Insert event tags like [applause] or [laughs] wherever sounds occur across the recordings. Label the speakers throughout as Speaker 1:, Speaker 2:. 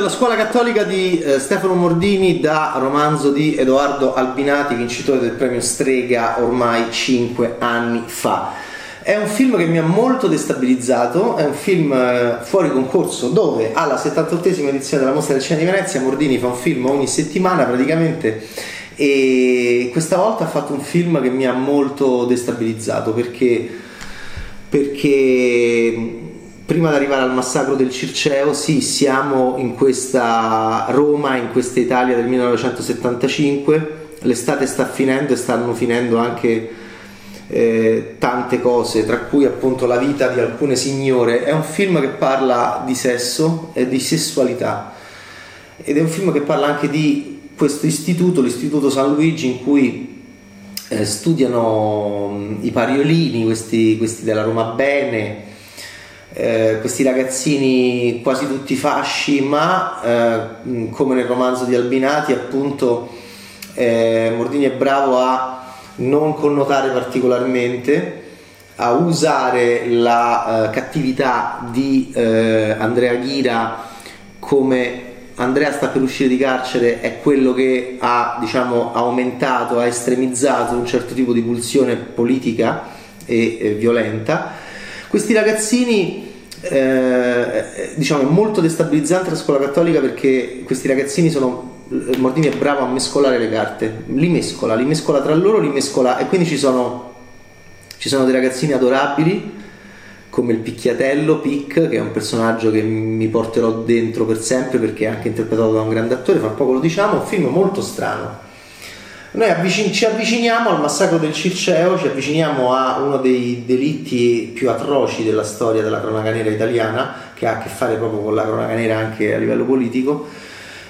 Speaker 1: La scuola cattolica di eh, Stefano Mordini da romanzo di Edoardo Albinati, vincitore del premio Strega ormai 5 anni fa. È un film che mi ha molto destabilizzato, è un film eh, fuori concorso dove alla 78esima edizione della Mostra del Cinema di Venezia Mordini fa un film ogni settimana praticamente e questa volta ha fatto un film che mi ha molto destabilizzato perché, perché prima di arrivare al massacro del Circeo, sì, siamo in questa Roma, in questa Italia del 1975, l'estate sta finendo e stanno finendo anche eh, tante cose, tra cui appunto la vita di alcune signore. È un film che parla di sesso e di sessualità ed è un film che parla anche di questo istituto, l'istituto San Luigi, in cui eh, studiano mh, i pariolini, questi, questi della Roma Bene eh, questi ragazzini quasi tutti fasci, ma eh, come nel romanzo di Albinati, appunto, eh, Mordini è bravo a non connotare particolarmente, a usare la eh, cattività di eh, Andrea Ghira come Andrea sta per uscire di carcere è quello che ha diciamo, aumentato, ha estremizzato un certo tipo di pulsione politica e, e violenta questi ragazzini, eh, diciamo, è molto destabilizzante la scuola cattolica perché questi ragazzini sono Mordini è bravo a mescolare le carte, li mescola, li mescola tra loro, li mescola e quindi ci sono, ci sono dei ragazzini adorabili come il picchiatello Pic, che è un personaggio che mi porterò dentro per sempre perché è anche interpretato da un grande attore, fra poco lo diciamo, un film molto strano noi avvicin- ci avviciniamo al massacro del Circeo, ci avviciniamo a uno dei delitti più atroci della storia della cronaca nera italiana, che ha a che fare proprio con la cronaca nera anche a livello politico.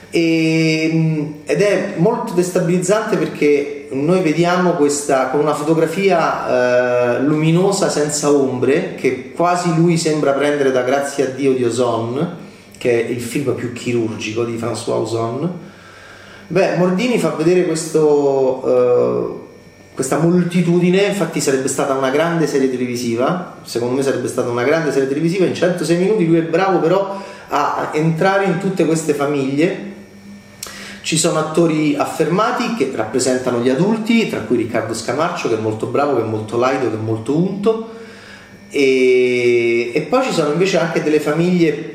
Speaker 1: E, ed è molto destabilizzante perché noi vediamo questa con una fotografia eh, luminosa senza ombre che quasi lui sembra prendere da Grazie a Dio di Ozon, che è il film più chirurgico di François Ozon Beh, Mordini fa vedere questo, uh, questa moltitudine, infatti sarebbe stata una grande serie televisiva, secondo me sarebbe stata una grande serie televisiva, in 106 minuti lui è bravo però a entrare in tutte queste famiglie. Ci sono attori affermati che rappresentano gli adulti, tra cui Riccardo Scamarcio che è molto bravo, che è molto laido, che è molto unto. E, e poi ci sono invece anche delle famiglie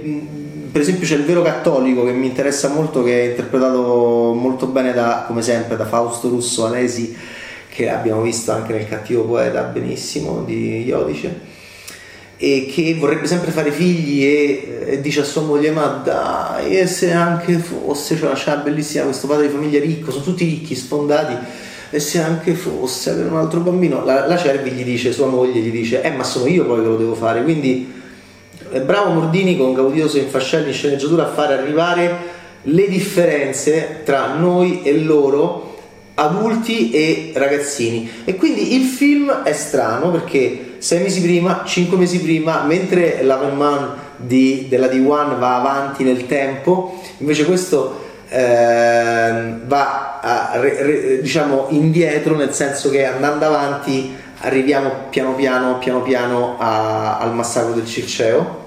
Speaker 1: per esempio c'è il vero cattolico che mi interessa molto, che è interpretato molto bene da, come sempre, da Fausto Russo Alesi, che abbiamo visto anche nel Cattivo Poeta benissimo di Iodice, e che vorrebbe sempre fare figli e, e dice a sua moglie, ma dai, e se anche fosse, cioè, una bellissima questo padre di famiglia ricco, sono tutti ricchi, sfondati, e se anche fosse avere un altro bambino, la, la Cervi gli dice, sua moglie gli dice, eh ma sono io poi che lo devo fare, quindi è bravo Mordini con Gaudioso in fascelli in sceneggiatura a fare arrivare le differenze tra noi e loro adulti e ragazzini. E quindi il film è strano perché sei mesi prima, cinque mesi prima mentre l'Avenman di, della D1 va avanti nel tempo invece questo eh, va a, re, re, diciamo indietro nel senso che andando avanti arriviamo piano piano piano piano a, al massacro del Circeo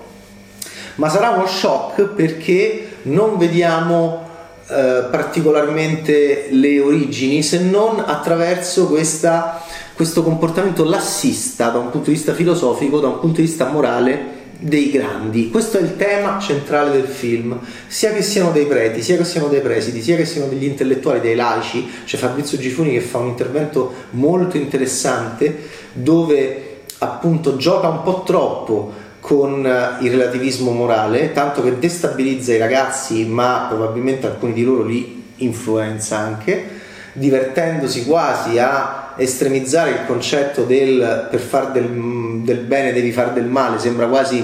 Speaker 1: ma sarà uno shock perché non vediamo eh, particolarmente le origini se non attraverso questa, questo comportamento lassista da un punto di vista filosofico, da un punto di vista morale dei grandi. Questo è il tema centrale del film, sia che siano dei preti, sia che siano dei presidi, sia che siano degli intellettuali, dei laici. C'è Fabrizio Gifuni che fa un intervento molto interessante dove appunto gioca un po' troppo con eh, il relativismo morale, tanto che destabilizza i ragazzi, ma probabilmente alcuni di loro li influenza anche, divertendosi quasi a estremizzare il concetto del per far del, del bene devi fare del male, sembra quasi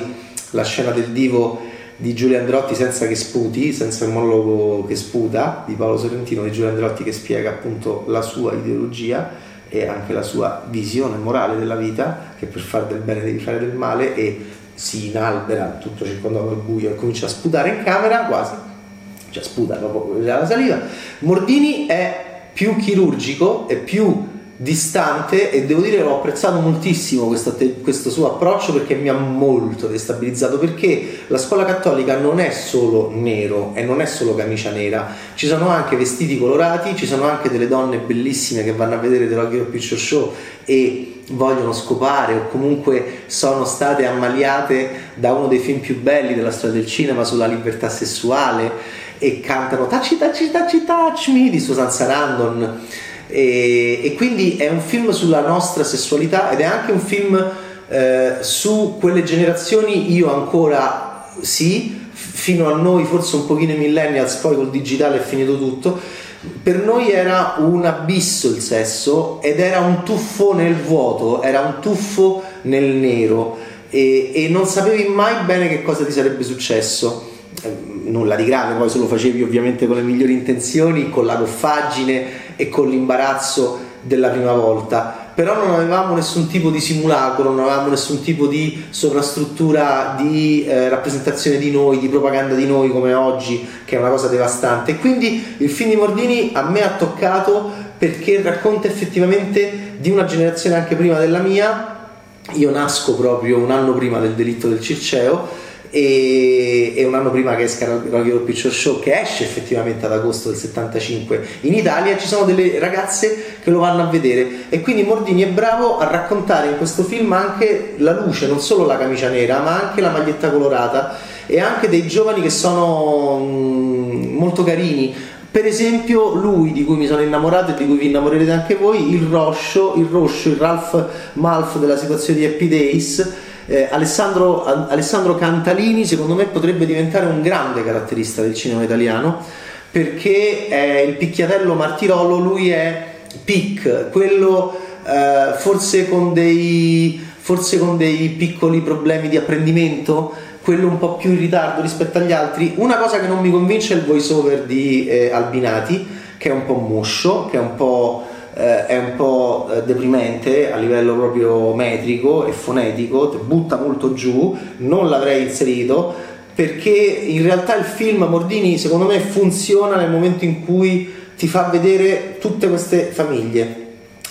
Speaker 1: la scena del divo di Giulio Androtti senza che sputi, senza il monologo che sputa di Paolo Sorrentino, di Giulio Androtti che spiega appunto la sua ideologia e anche la sua visione morale della vita, che per fare del bene devi fare del male e si inalbera tutto circondato dal buio e comincia a sputare in camera quasi, cioè sputa proprio la saliva. Mordini è più chirurgico, è più distante e devo dire che ho apprezzato moltissimo questo, questo, suo approccio perché mi ha molto destabilizzato perché la scuola cattolica non è solo nero e non è solo camicia nera. Ci sono anche vestiti colorati ci sono anche delle donne bellissime che vanno a vedere The Rocky Horror Picture Show e vogliono scopare o comunque sono state ammaliate da uno dei film più belli della storia del cinema sulla libertà sessuale e cantano Taci Taci Taci Touch Me di Susan Sarandon e, e, quindi è un film sulla nostra sessualità ed è anche un film eh, su quelle generazioni io ancora sì fino a noi forse un pochino i millennials poi col digitale è finito tutto. Per noi era un abisso il sesso ed era un tuffo nel vuoto era un tuffo nel nero e, e non sapevi mai bene che cosa ti sarebbe successo. Nulla di grave, poi se lo facevi ovviamente con le migliori intenzioni, con la goffaggine e con l'imbarazzo della prima volta. Però non avevamo nessun tipo di simulacro, non avevamo nessun tipo di sovrastruttura di eh, rappresentazione di noi, di propaganda di noi come oggi, che è una cosa devastante. Quindi il film di Mordini a me ha toccato perché racconta effettivamente di una generazione anche prima della mia. Io nasco proprio un anno prima del delitto del Circeo e, e, un anno prima che esca Rocky Horror Picture Show che esce effettivamente ad agosto del 75 in Italia ci sono delle ragazze che lo vanno a vedere. E quindi Mordini è bravo a raccontare in questo film anche la luce non solo la camicia nera ma anche la maglietta colorata. E anche dei giovani che sono mm, molto carini. Per esempio lui di cui mi sono innamorato e di cui vi innamorerete anche voi il Roscio il Roscio il Ralph Malf della situazione di Happy Days eh, Alessandro, Alessandro Cantalini secondo me potrebbe diventare un grande caratterista del cinema italiano perché è il picchiatello Martirollo, lui è Pic, quello eh, forse, con dei, forse con dei piccoli problemi di apprendimento, quello un po' più in ritardo rispetto agli altri. Una cosa che non mi convince è il voice over di eh, Albinati, che è un po' moscio, che è un po' eh, è un po' eh, deprimente a livello proprio metrico e fonetico, ti butta molto giù, non l'avrei inserito perché in realtà il film Mordini secondo me funziona nel momento in cui ti fa vedere tutte queste famiglie.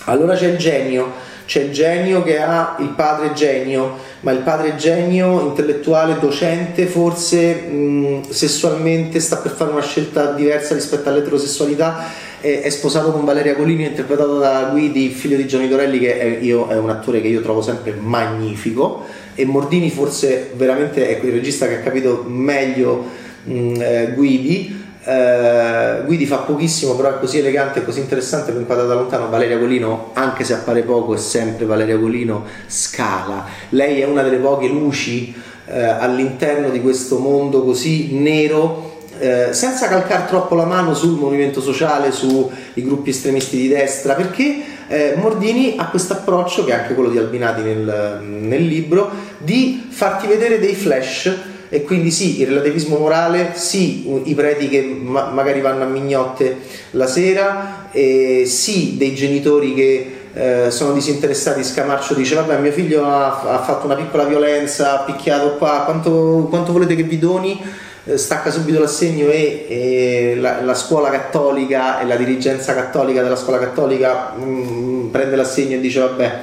Speaker 1: Allora c'è il genio, c'è il genio che ha il padre genio, ma il padre genio intellettuale, docente, forse mh, sessualmente sta per fare una scelta diversa rispetto all'eterosessualità è, sposato con Valeria Colini, interpretato da Guidi, figlio di Gianni Dorelli, che è, io, è un attore che io trovo sempre magnifico. E Mordini, forse veramente è il regista che ha capito meglio mh, eh, Guidi. Uh, Guidi fa pochissimo, però è così elegante e così interessante che inquadra da lontano. Valeria Colino, anche se appare poco, è sempre Valeria Colino, scala. Lei è una delle poche luci uh, all'interno di questo mondo così nero eh, senza calcare troppo la mano sul movimento sociale, sui gruppi estremisti di destra, perché eh, Mordini ha questo approccio, che è anche quello di Albinati nel, nel libro, di farti vedere dei flash e quindi sì, il relativismo morale, sì, i preti che ma- magari vanno a mignotte la sera, e sì, dei genitori che eh, sono disinteressati, Scamarcio dice vabbè mio figlio ha, ha, fatto una piccola violenza, ha picchiato qua, quanto, quanto volete che vi doni? Eh, stacca subito l'assegno e, e la, la, scuola cattolica e la dirigenza cattolica della scuola cattolica mh, mm, prende l'assegno e dice vabbè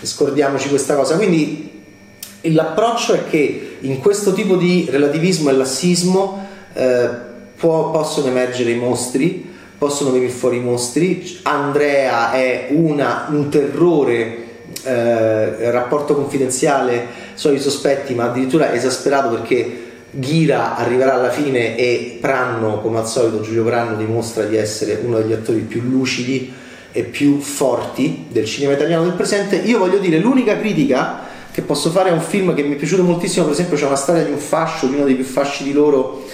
Speaker 1: scordiamoci questa cosa. Quindi l'approccio è che in questo tipo di relativismo e lassismo eh, può, possono emergere i mostri possono venire fuori i mostri. Andrea è una, un terrore eh, rapporto confidenziale sui sospetti ma addirittura esasperato perché Ghira arriverà alla fine e Pranno, come al solito, Giulio Pranno dimostra di essere uno degli attori più lucidi e più forti del cinema italiano del presente. Io voglio dire, l'unica critica che posso fare a un film che mi è piaciuto moltissimo, per esempio c'è una storia di un fascio, di uno dei più fasci di loro,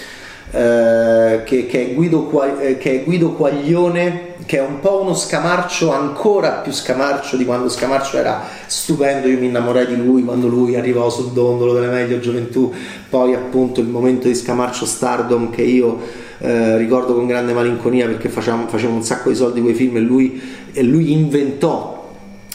Speaker 1: eh, che, che, è Guido, eh, che, è Guido, Quaglione, che è un po' uno scamarcio, ancora più scamarcio di quando Scamarcio era stupendo. Io mi innamorai di lui quando lui arrivò sul dondolo delle meglio gioventù. Poi, appunto, il momento di Scamarcio Stardom che io eh, ricordo con grande malinconia perché facevamo, facevamo un sacco di soldi quei film e lui, e lui inventò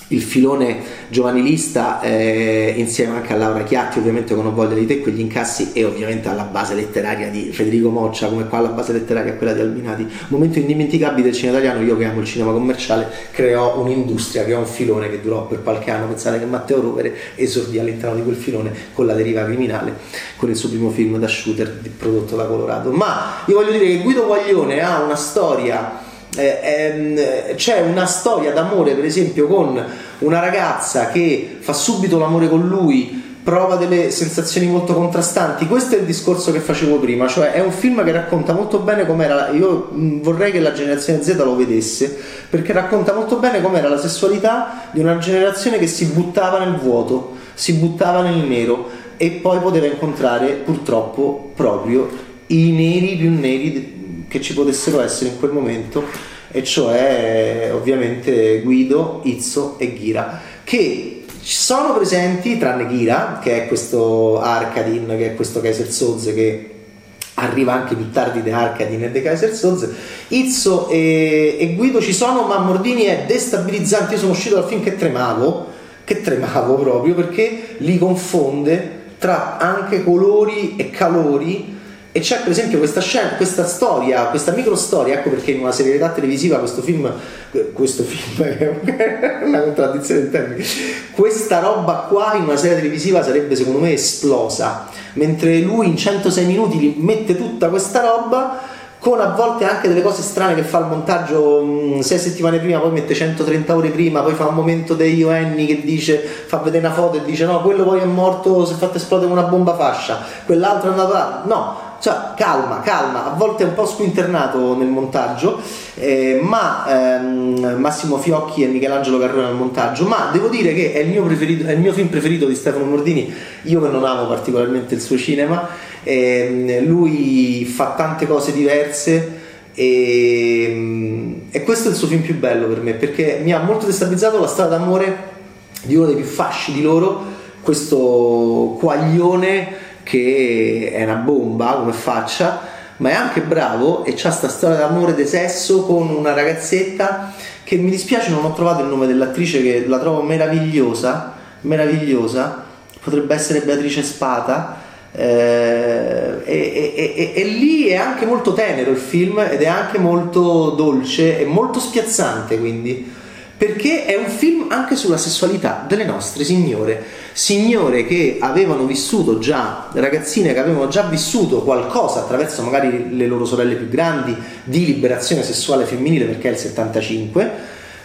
Speaker 1: il filone giovanilista eh, insieme anche a Laura Chiatti ovviamente con Ho voglia di te quegli incassi e ovviamente alla base letteraria di Federico Moccia come qua la base letteraria quella di Albinati. Momento indimenticabile del cinema italiano io che amo il cinema commerciale creò un'industria creò un filone che durò per qualche anno pensate che Matteo Rovere esordì all'interno di quel filone con la deriva criminale con il suo primo film da shooter prodotto da Colorado. Ma io voglio dire che Guido Guaglione ha una storia eh, ehm, c'è una storia d'amore per esempio con una ragazza che fa subito l'amore con lui prova delle sensazioni molto contrastanti. Questo è il discorso che facevo prima cioè è un film che racconta molto bene com'era io vorrei che la generazione Z lo vedesse perché racconta molto bene com'era la sessualità di una generazione che si buttava nel vuoto si buttava nel nero e poi poteva incontrare purtroppo proprio i neri più neri che ci potessero essere in quel momento, e cioè ovviamente Guido, Izzo e Ghira, che sono presenti, tranne Ghira, che è questo Arcadin, che è questo Kaiser Soze che arriva anche più tardi di Arcadin e De Kaiser Soze. Izzo e, e, Guido ci sono, ma Mordini è destabilizzante. Io sono uscito dal film che tremavo, che tremavo proprio perché li confonde tra anche colori e calori e c'è per esempio questa scena, questa storia, questa micro storia, ecco perché in una serialità televisiva questo film, questo film [laughs] è una contraddizione in termini, questa roba qua in una serie televisiva sarebbe secondo me esplosa, mentre lui in 106 minuti mette tutta questa roba con a volte anche delle cose strane che fa il montaggio mh, sei settimane prima, poi mette 130 ore prima, poi fa un momento dei Ioenni che dice, fa vedere una foto e dice no, quello poi è morto, si è fatto esplodere una bomba fascia, quell'altro è andato là, no, cioè, calma, calma, a volte è un po' squinternato nel montaggio, eh, ma ehm, Massimo Fiocchi e Michelangelo Carrone al montaggio, ma devo dire che è il, mio è il mio film preferito di Stefano Mordini, io che non amo particolarmente il suo cinema, eh, lui fa tante cose diverse. E, e questo è il suo film più bello per me perché mi ha molto destabilizzato la storia d'amore di uno dei più fasci di loro, questo quaglione che è una bomba come faccia, ma è anche bravo e c'ha sta storia d'amore di sesso con una ragazzetta che mi dispiace non ho trovato il nome dell'attrice che la trovo meravigliosa, meravigliosa, potrebbe essere Beatrice Spata. Eh, e, e, e, e, lì è anche molto tenero il film ed è anche molto dolce e molto spiazzante quindi perché è un film anche sulla sessualità delle nostre signore signore che avevano vissuto già, ragazzine che avevano già vissuto qualcosa attraverso magari le loro sorelle più grandi di liberazione sessuale femminile perché è il 75,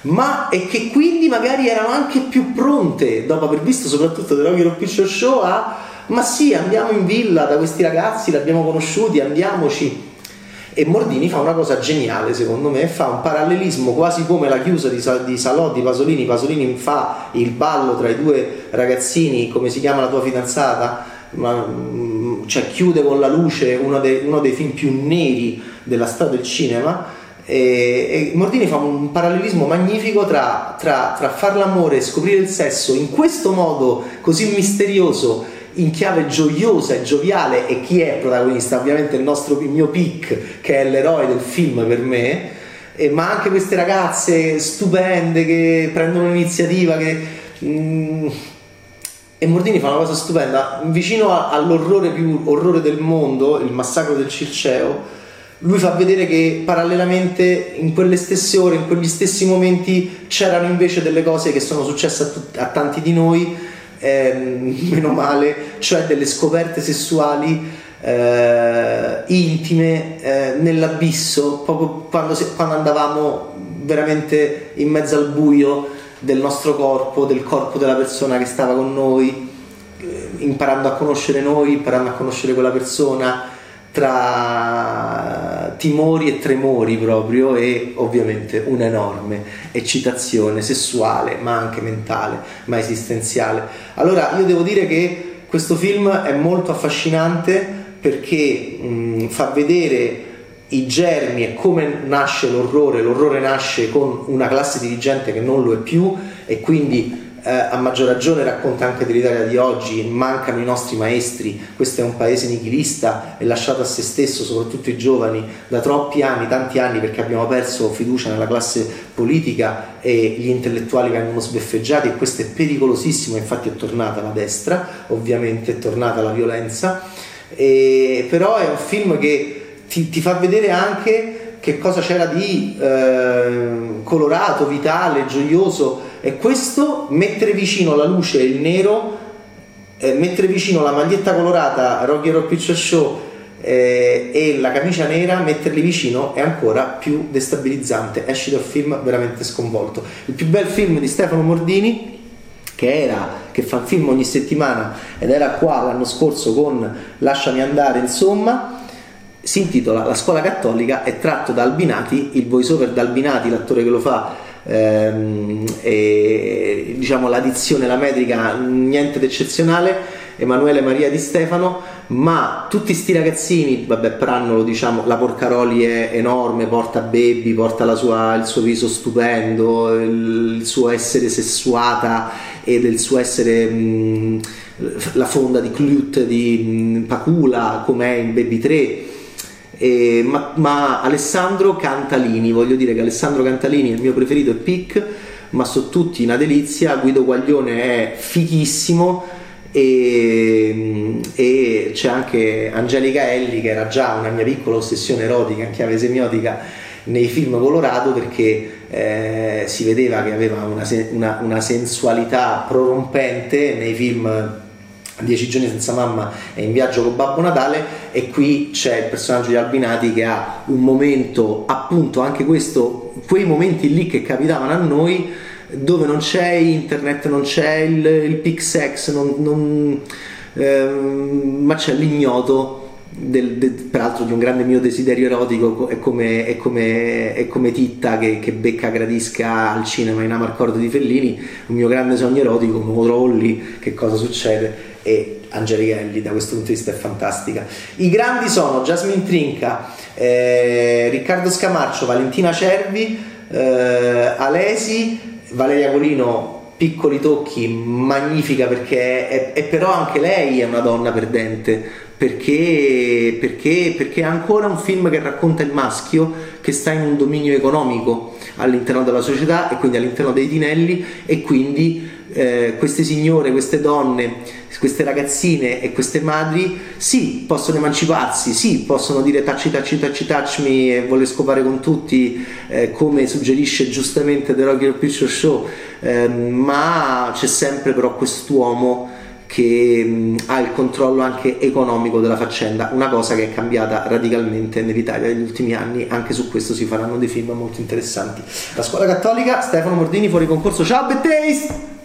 Speaker 1: ma e che quindi magari erano anche più pronte, dopo aver visto soprattutto The Rocky Picture Show, a ma sì, andiamo in villa da questi ragazzi, li abbiamo conosciuti, andiamoci e Mordini fa una cosa geniale secondo me, fa un parallelismo quasi come la chiusa di, di Salotti Pasolini, Pasolini fa il ballo tra i due ragazzini, come si chiama la tua fidanzata, ma, mm, cioè chiude con la luce uno dei, uno dei film più neri della storia del cinema. E, e Mordini fa un parallelismo magnifico tra, tra, tra far l'amore e scoprire il sesso in questo modo così misterioso in chiave gioiosa e gioviale e chi è protagonista? Ovviamente il nostro il mio pick che è l'eroe del film per me e, ma anche queste ragazze stupende che prendono l'iniziativa che, mm, e Mordini fa una cosa stupenda vicino a, all'orrore più orrore del mondo il massacro del Circeo lui fa vedere che parallelamente in quelle stesse ore, in quegli stessi momenti c'erano invece delle cose che sono successe a, tut- a tanti di noi eh, [laughs] meno male, cioè delle scoperte sessuali eh, intime eh, nell'abisso, proprio quando, quando andavamo veramente in mezzo al buio del nostro corpo, del corpo della persona che stava con noi, eh, imparando a conoscere noi, imparando a conoscere quella persona tra timori e tremori proprio e ovviamente un'enorme eccitazione sessuale ma anche mentale ma esistenziale. Allora io devo dire che questo film è molto affascinante perché mh, fa vedere i germi e come nasce l'orrore. L'orrore nasce con una classe dirigente che non lo è più e quindi eh, a maggior ragione racconta anche dell'Italia di oggi, mancano i nostri maestri, questo è un paese nichilista e lasciato a se stesso, soprattutto i giovani, da troppi anni, tanti anni perché abbiamo perso fiducia nella classe politica e gli intellettuali vengono sbeffeggiati e questo è pericolosissimo, infatti è tornata la destra, ovviamente è tornata la violenza, e, però è un film che ti, ti fa vedere anche che cosa c'era di eh, colorato, vitale, gioioso e questo mettere vicino la luce e il nero, eh, mettere vicino la maglietta colorata Rocky Horror Picture Show eh, e la camicia nera, metterli vicino è ancora più destabilizzante, esci dal film veramente sconvolto. Il più bel film di Stefano Mordini che era che fa un film ogni settimana ed era qua l'anno scorso con Lasciami andare, insomma si intitola La scuola cattolica, è tratto da Albinati, il voiceover da Albinati, l'attore che lo fa, ehm, e, diciamo la dizione, la metrica, niente d'eccezionale, Emanuele Maria Di Stefano, ma tutti sti ragazzini, vabbè Prannolo diciamo, la Porcaroli è enorme, porta baby, porta sua, il suo viso stupendo, il, il, suo essere sessuata e del suo essere... Mh, la fonda di Clute di Pacula, com'è in Baby 3, eh, ma, ma, Alessandro Cantalini, voglio dire che Alessandro Cantalini, il mio preferito è Pic, ma sono tutti una delizia, Guido Guaglione è fighissimo e, e, c'è anche Angelica Elli che era già una mia piccola ossessione erotica in chiave semiotica nei film Colorado perché eh, si vedeva che aveva una, una, una sensualità prorompente nei film Dieci giorni senza mamma è in viaggio con Babbo Natale e qui c'è il personaggio di Albinati che ha un momento, appunto anche questo, quei momenti lì che capitavano a noi dove non c'è internet, non c'è il, il Pixex, non, non, ehm, ma c'è l'ignoto del, del, peraltro di un grande mio desiderio erotico è come, è come, è come Titta che, che, becca gradisca al cinema in Amarcord di Fellini un mio grande sogno erotico come lo che cosa succede e Angelichelli da questo punto di vista è fantastica. I grandi sono Jasmine Trinca, eh, Riccardo Scamarcio, Valentina Cervi, eh, Alesi, Valeria Colino piccoli tocchi, magnifica perché è, è, però anche lei è una donna perdente, perché, perché, perché è ancora un film che racconta il maschio che sta in un dominio economico all'interno della società e quindi all'interno dei tinelli e quindi eh, queste signore, queste donne, queste ragazzine e queste madri sì, possono emanciparsi, sì, possono dire tacci tacci tacci touch me e voler scopare con tutti eh, come suggerisce giustamente The Rocky Picture Show, eh, ma c'è sempre però quest'uomo che mh, ha il controllo anche economico della faccenda, una cosa che è cambiata radicalmente nell'Italia negli ultimi anni, anche su questo si faranno dei film molto interessanti. La scuola cattolica, Stefano Mordini fuori concorso, ciao Bettaste!